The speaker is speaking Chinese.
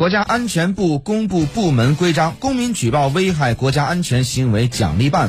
国家安全部公布部门规章公民举报危害国家安全行为奖励办法。